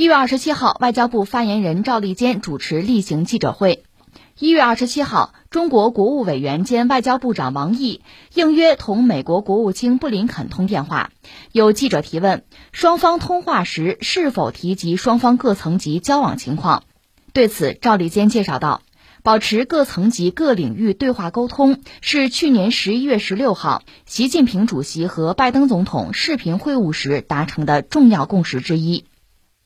一月二十七号，外交部发言人赵立坚主持例行记者会。一月二十七号，中国国务委员兼外交部长王毅应约同美国国务卿布林肯通电话。有记者提问，双方通话时是否提及双方各层级交往情况？对此，赵立坚介绍道，保持各层级各领域对话沟通是去年十一月十六号习近平主席和拜登总统视频会晤时达成的重要共识之一。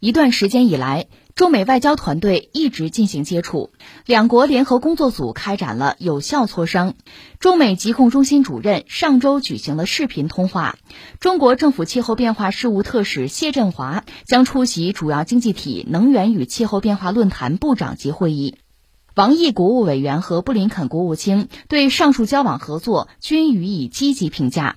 一段时间以来，中美外交团队一直进行接触，两国联合工作组开展了有效磋商。中美疾控中心主任上周举行了视频通话。中国政府气候变化事务特使谢振华将出席主要经济体能源与气候变化论坛部长级会议。王毅国务委员和布林肯国务卿对上述交往合作均予以积极评价。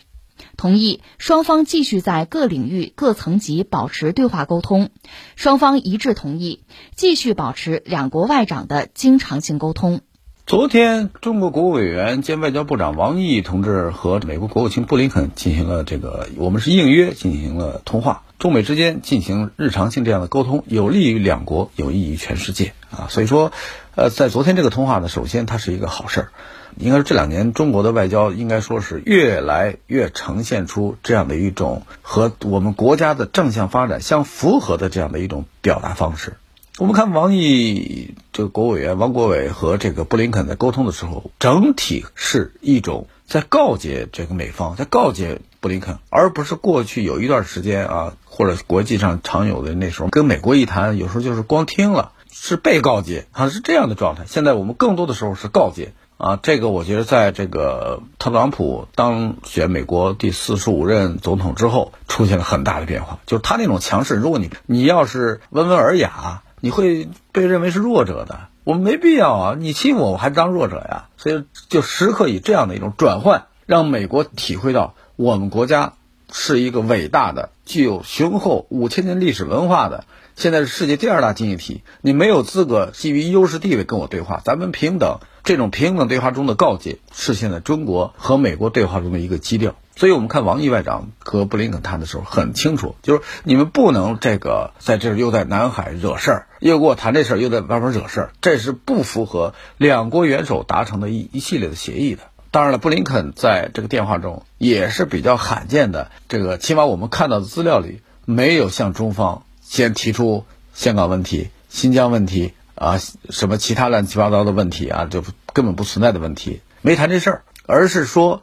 同意双方继续在各领域、各层级保持对话沟通，双方一致同意继续保持两国外长的经常性沟通。昨天，中国国务委员兼外交部长王毅同志和美国国务卿布林肯进行了这个，我们是应约进行了通话，中美之间进行日常性这样的沟通，有利于两国，有益于全世界啊。所以说，呃，在昨天这个通话呢，首先它是一个好事儿。应该说，这两年中国的外交应该说是越来越呈现出这样的一种和我们国家的正向发展相符合的这样的一种表达方式。我们看王毅这个国务委员王国伟和这个布林肯在沟通的时候，整体是一种在告诫这个美方，在告诫布林肯，而不是过去有一段时间啊，或者国际上常有的那时候跟美国一谈，有时候就是光听了，是被告诫，啊是这样的状态。现在我们更多的时候是告诫。啊，这个我觉得，在这个特朗普当选美国第四十五任总统之后，出现了很大的变化。就是他那种强势，如果你你要是温文尔雅，你会被认为是弱者的。我们没必要啊，你欺负我，我还当弱者呀。所以就时刻以这样的一种转换，让美国体会到我们国家是一个伟大的、具有雄厚五千年历史文化的，现在是世界第二大经济体。你没有资格基于优势地位跟我对话，咱们平等。这种平等对话中的告诫，是现在中国和美国对话中的一个基调。所以，我们看王毅外长和布林肯谈的时候很清楚，就是你们不能这个在这又在南海惹事儿，又跟我谈这事儿，又在外边惹事儿，这是不符合两国元首达成的一一系列的协议的。当然了，布林肯在这个电话中也是比较罕见的，这个起码我们看到的资料里没有向中方先提出香港问题、新疆问题。啊，什么其他乱七八糟的问题啊，就根本不存在的问题，没谈这事儿，而是说，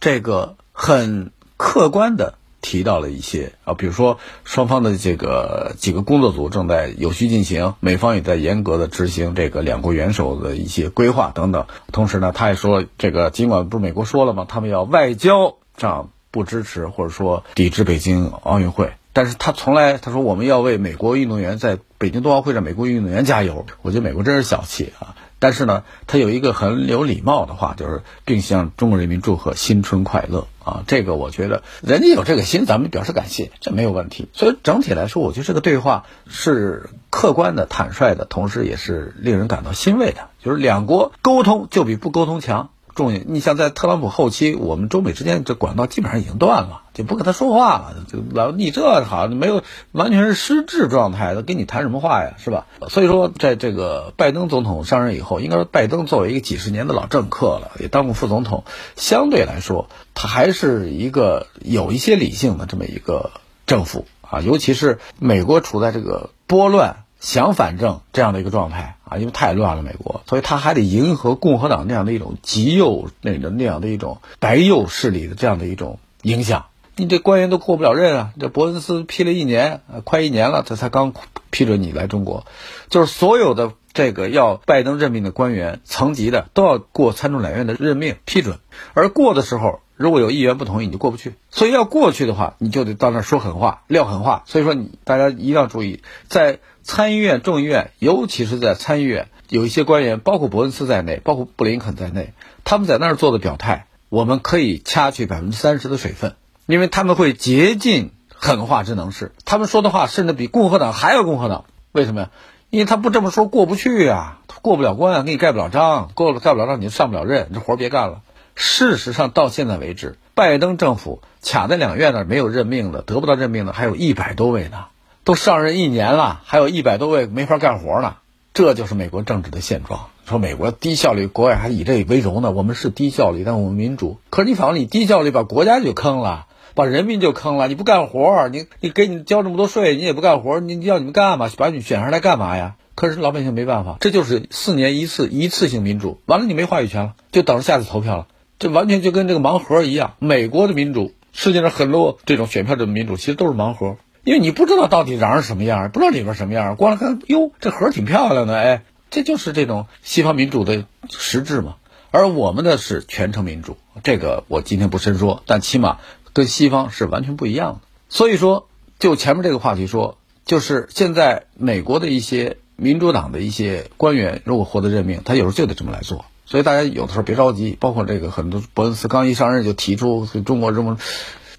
这个很客观的提到了一些啊，比如说双方的这个几个工作组正在有序进行，美方也在严格的执行这个两国元首的一些规划等等。同时呢，他也说，这个尽管不是美国说了吗？他们要外交上不支持或者说抵制北京奥运会。但是他从来他说我们要为美国运动员在北京冬奥会上美国运动员加油，我觉得美国真是小气啊！但是呢，他有一个很有礼貌的话，就是并向中国人民祝贺新春快乐啊！这个我觉得人家有这个心，咱们表示感谢，这没有问题。所以整体来说，我觉得这个对话是客观的、坦率的，同时也是令人感到欣慰的。就是两国沟通就比不沟通强。重要，你像在特朗普后期，我们中美之间这管道基本上已经断了，就不跟他说话了。就老你这好像没有完全是失智状态，他，跟你谈什么话呀，是吧？所以说，在这个拜登总统上任以后，应该说拜登作为一个几十年的老政客了，也当过副总统，相对来说，他还是一个有一些理性的这么一个政府啊。尤其是美国处在这个拨乱想反正这样的一个状态。啊，因为太乱了，美国，所以他还得迎合共和党那样的一种极右那个那样的一种白右势力的这样的一种影响。你这官员都过不了任啊！这伯恩斯批了一年，快一年了，他才刚批准你来中国。就是所有的这个要拜登任命的官员层级的，都要过参众两院的任命批准。而过的时候，如果有议员不同意，你就过不去。所以要过去的话，你就得到那儿说狠话、撂狠话。所以说，你大家一定要注意，在。参议院、众议院，尤其是在参议院，有一些官员，包括伯恩斯在内，包括布林肯在内，他们在那儿做的表态，我们可以掐去百分之三十的水分，因为他们会竭尽狠话之能事，他们说的话甚至比共和党还要共和党。为什么呀？因为他不这么说过不去呀，过不了关啊，给你盖不了章，过了盖不了章你就上不了任，这活别干了。事实上，到现在为止，拜登政府卡在两院那儿没有任命的，得不到任命的还有一百多位呢。都上任一年了，还有一百多位没法干活呢。这就是美国政治的现状。说美国低效率，国外还以这为荣呢。我们是低效率，但我们民主。可是你反正你低效率，把国家就坑了，把人民就坑了。你不干活，你你给你交这么多税，你也不干活，你要你们干嘛？把你选上来干嘛呀？可是老百姓没办法，这就是四年一次一次性民主，完了你没话语权了，就等着下次投票了。这完全就跟这个盲盒一样。美国的民主，世界上很多这种选票的民主，其实都是盲盒。因为你不知道到底瓤是什么样，不知道里边什么样，光看哟，这盒挺漂亮的，哎，这就是这种西方民主的实质嘛。而我们的是全程民主，这个我今天不深说，但起码跟西方是完全不一样的。所以说，就前面这个话题说，就是现在美国的一些民主党的一些官员，如果获得任命，他有时候就得这么来做。所以大家有的时候别着急，包括这个很多伯恩斯刚一上任就提出中国这么。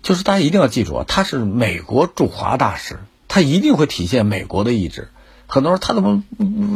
就是大家一定要记住啊，他是美国驻华大使，他一定会体现美国的意志。很多人他怎么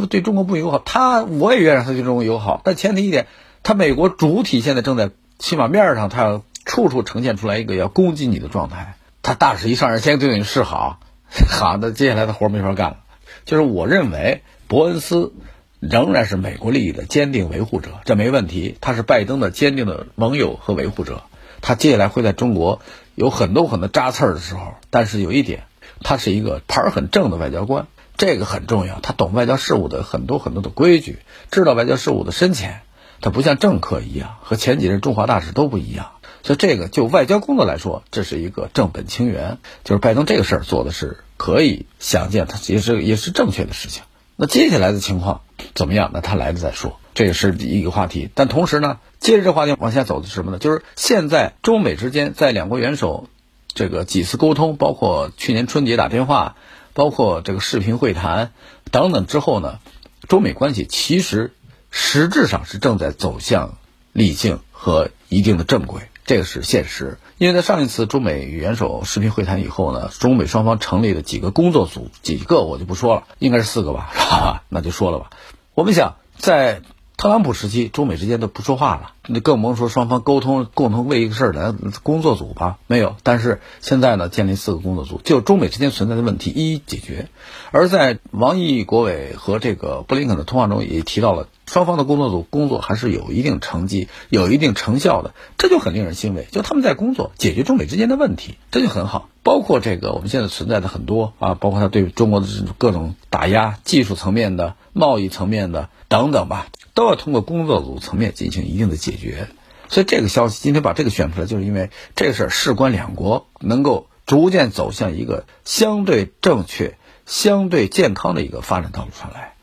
对中国不友好？他我也愿意让他对中国友好，但前提一点，他美国主体现在正在起码面上，他要处处呈现出来一个要攻击你的状态。他大使一上任，先对你示好，好，那接下来的活没法干了。就是我认为伯恩斯仍然是美国利益的坚定维护者，这没问题。他是拜登的坚定的盟友和维护者。他接下来会在中国有很多很多扎刺儿的时候，但是有一点，他是一个牌儿很正的外交官，这个很重要。他懂外交事务的很多很多的规矩，知道外交事务的深浅。他不像政客一样，和前几任驻华大使都不一样。所以这个就外交工作来说，这是一个正本清源。就是拜登这个事儿做的是可以想见，他也是也是正确的事情。那接下来的情况怎么样？那他来了再说。这也是一个话题，但同时呢，接着这话题往下走的是什么呢？就是现在中美之间在两国元首这个几次沟通，包括去年春节打电话，包括这个视频会谈等等之后呢，中美关系其实实质上是正在走向理性和一定的正轨，这个是现实。因为在上一次中美元首视频会谈以后呢，中美双方成立了几个工作组，几个我就不说了，应该是四个吧，是吧？那就说了吧。我们想在。特朗普时期，中美之间都不说话了，那更甭说双方沟通，共同为一个事儿来工作组吧，没有。但是现在呢，建立四个工作组，就中美之间存在的问题一一解决。而在王毅国伟和这个布林肯的通话中也提到了，双方的工作组工作还是有一定成绩、有一定成效的，这就很令人欣慰。就他们在工作，解决中美之间的问题，这就很好。包括这个我们现在存在的很多啊，包括他对中国的各种打压，技术层面的、贸易层面的等等吧。都要通过工作组层面进行一定的解决，所以这个消息今天把这个选出来，就是因为这个事儿事关两国能够逐渐走向一个相对正确、相对健康的一个发展道路上来。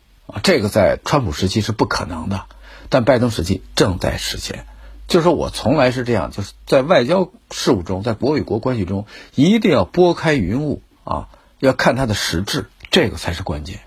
这个在川普时期是不可能的，但拜登时期正在实现。就是我从来是这样，就是在外交事务中，在国与国关系中，一定要拨开云雾啊，要看它的实质，这个才是关键。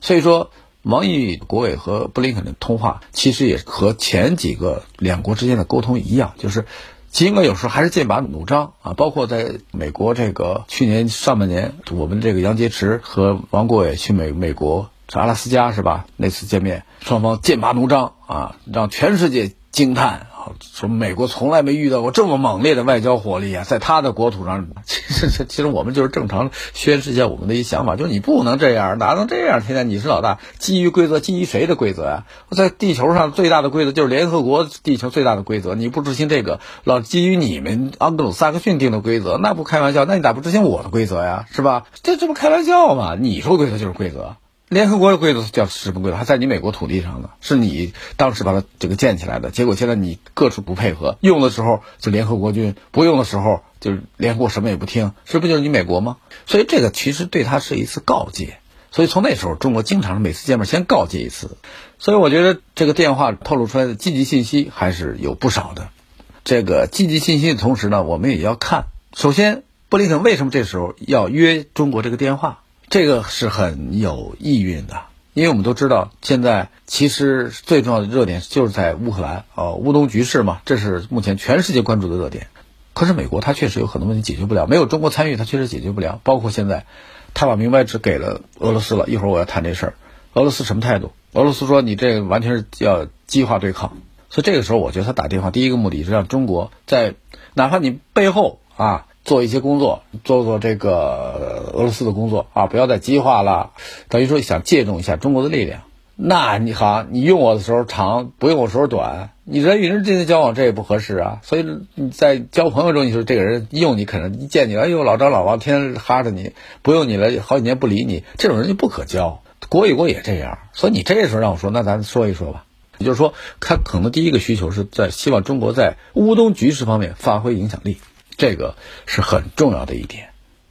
所以说。王毅国委和布林肯的通话，其实也和前几个两国之间的沟通一样，就是尽管有时候还是剑拔弩张啊。包括在美国这个去年上半年，我们这个杨洁篪和王国伟去美美国是阿拉斯加是吧？那次见面，双方剑拔弩张啊，让全世界惊叹。说美国从来没遇到过这么猛烈的外交火力啊，在他的国土上，其实其实我们就是正常宣示一下我们的一想法，就是你不能这样，哪能这样？天天你是老大，基于规则，基于谁的规则呀？在地球上最大的规则就是联合国地球最大的规则，你不执行这个，老基于你们盎格鲁撒克逊定的规则，那不开玩笑，那你咋不执行我的规则呀？是吧？这这不开玩笑吗？你说规则就是规则。联合国的规则叫什么规则？它在你美国土地上呢，是你当时把它这个建起来的。结果现在你各处不配合，用的时候就联合国军，不用的时候就是联合国什么也不听，这不就是你美国吗？所以这个其实对他是一次告诫。所以从那时候，中国经常每次见面先告诫一次。所以我觉得这个电话透露出来的积极信息还是有不少的。这个积极信息的同时呢，我们也要看，首先布林肯为什么这时候要约中国这个电话？这个是很有意蕴的，因为我们都知道，现在其实最重要的热点就是在乌克兰，呃，乌东局势嘛，这是目前全世界关注的热点。可是美国它确实有很多问题解决不了，没有中国参与，它确实解决不了。包括现在，他把明白纸给了俄罗斯了，一会儿我要谈这事儿。俄罗斯什么态度？俄罗斯说你这完全是要激化对抗，所以这个时候我觉得他打电话第一个目的是让中国在哪怕你背后啊。做一些工作，做做这个俄罗斯的工作啊，不要再激化了，等于说想借重一下中国的力量。那你好，你用我的时候长，不用我时候短，你人与人之间交往这也不合适啊。所以你在交朋友中，你说这个人用你可能一见你，哎呦老张老王天天哈着你，不用你了好几年不理你，这种人就不可交。国与国也这样，所以你这时候让我说，那咱说一说吧。也就是说，他可能第一个需求是在希望中国在乌东局势方面发挥影响力，这个是很重要的一点。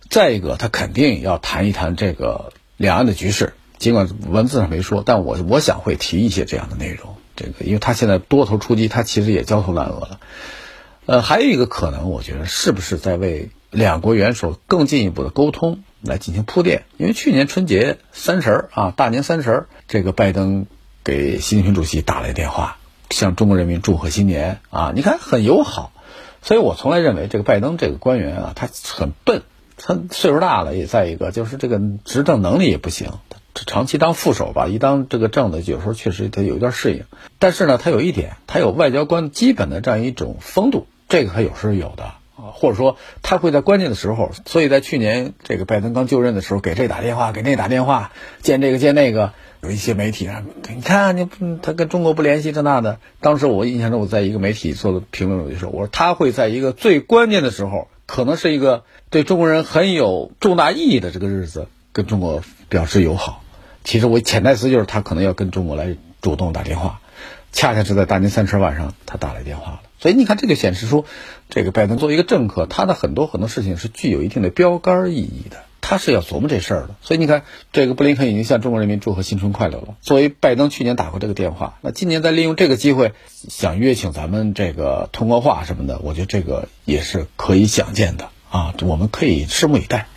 再一个，他肯定要谈一谈这个两岸的局势。尽管文字上没说，但我我想会提一些这样的内容。这个，因为他现在多头出击，他其实也焦头烂额了。呃，还有一个可能，我觉得是不是在为两国元首更进一步的沟通来进行铺垫？因为去年春节三十儿啊，大年三十儿，这个拜登给习近平主席打了一电话，向中国人民祝贺新年啊，你看很友好。所以我从来认为这个拜登这个官员啊，他很笨，他岁数大了，也再一个就是这个执政能力也不行。他长期当副手吧，一当这个正的，有时候确实他有一段适应。但是呢，他有一点，他有外交官基本的这样一种风度，这个他有时候有的或者说他会在关键的时候。所以在去年这个拜登刚就任的时候，给这打电话，给那打电话，见这个见那个，有一些媒体上，你看你他跟中国不联系这那的。当时我印象中，我在一个媒体做的评论，我就说，我说他会在一个最关键的时候，可能是一个对中国人很有重大意义的这个日子，跟中国表示友好。其实我潜台词就是他可能要跟中国来主动打电话，恰恰是在大年三十晚上他打来电话了。所以你看，这就显示出，这个拜登作为一个政客，他的很多很多事情是具有一定的标杆意义的，他是要琢磨这事儿的。所以你看，这个布林肯已经向中国人民祝贺新春快乐了。作为拜登去年打过这个电话，那今年再利用这个机会想约请咱们这个通过话什么的，我觉得这个也是可以想见的啊，我们可以拭目以待。